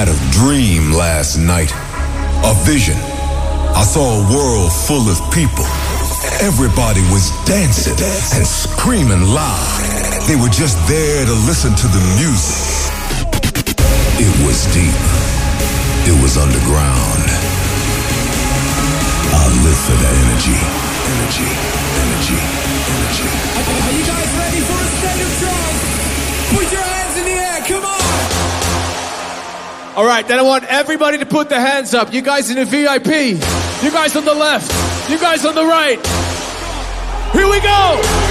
had a dream last night, a vision. I saw a world full of people. Everybody was dancing and screaming loud. They were just there to listen to the music. It was deep. It was underground. I live for that energy. Energy. Energy. Energy. Are you guys ready for a state of trance? Put your hands in the air, come on! All right, then I want everybody to put their hands up. You guys in the VIP, you guys on the left, you guys on the right. Here we go!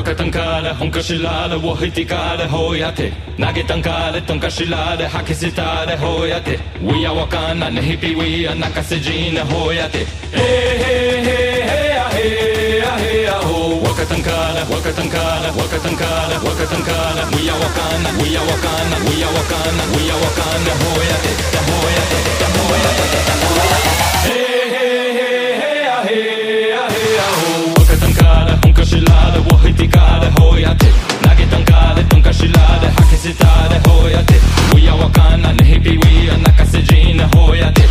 waka Hoka tankale, honka shilale, wohiti kale, hoyate. Nage tankale, tonka shilale, hakisitale, hoyate Wia wakana, nehipi wia, nakasejine, hoyate. He he he he a he a he a ho. Waka tankale, waka tankale, waka tankale, waka tankale Wia wakana, wia wakana, wia wakana, wia wakana, hoyate Da hoyate, da hoyate, da hoyate. tare, hoiate Nage tankare, tonka shirare, hake sitare, hoiate Uia wakana, nehipi wia, nakase jine, hoiate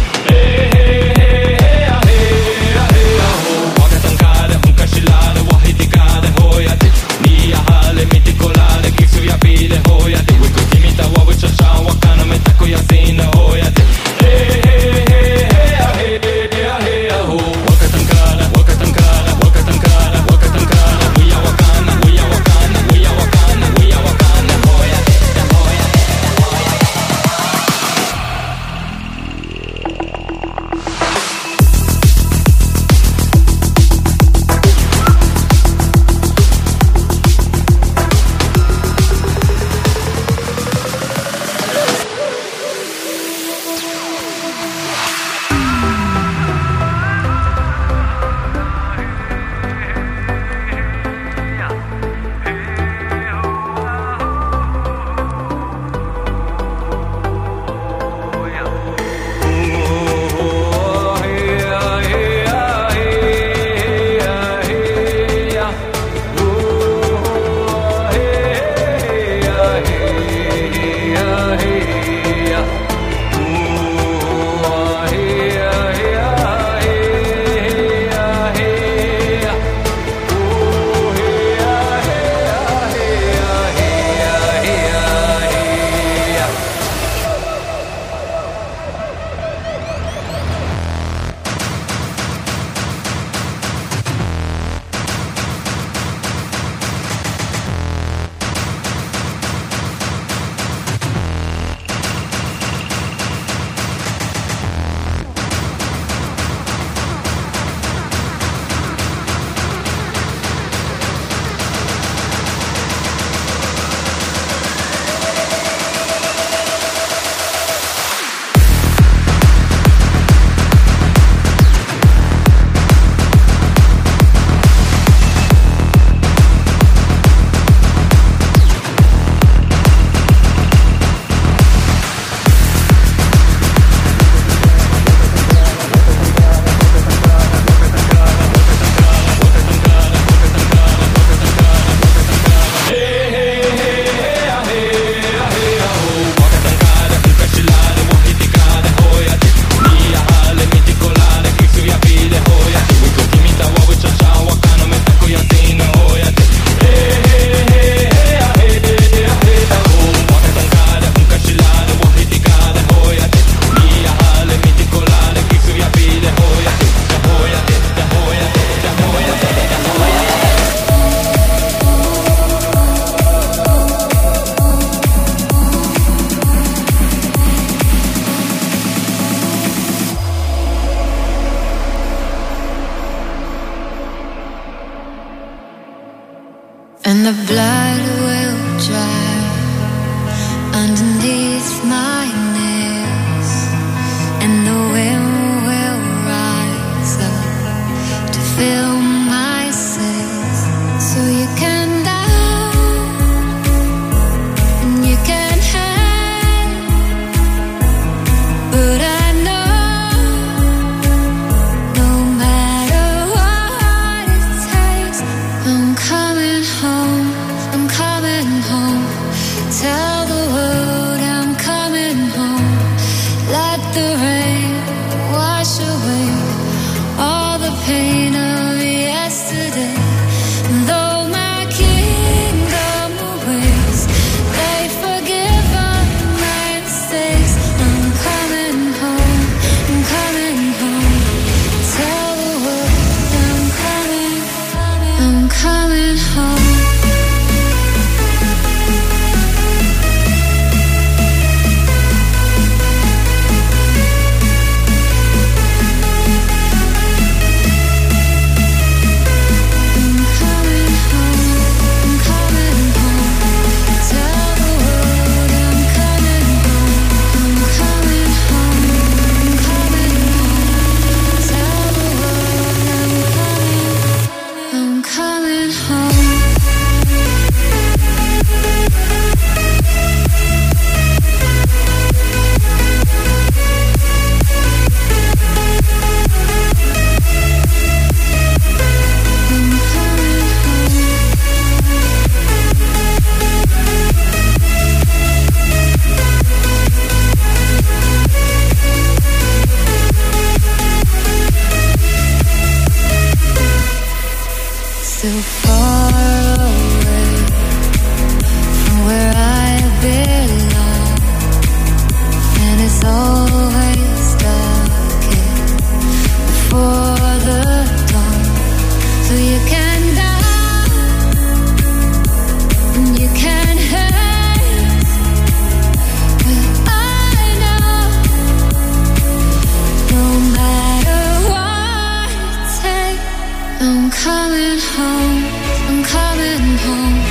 I'm coming home, I'm coming home.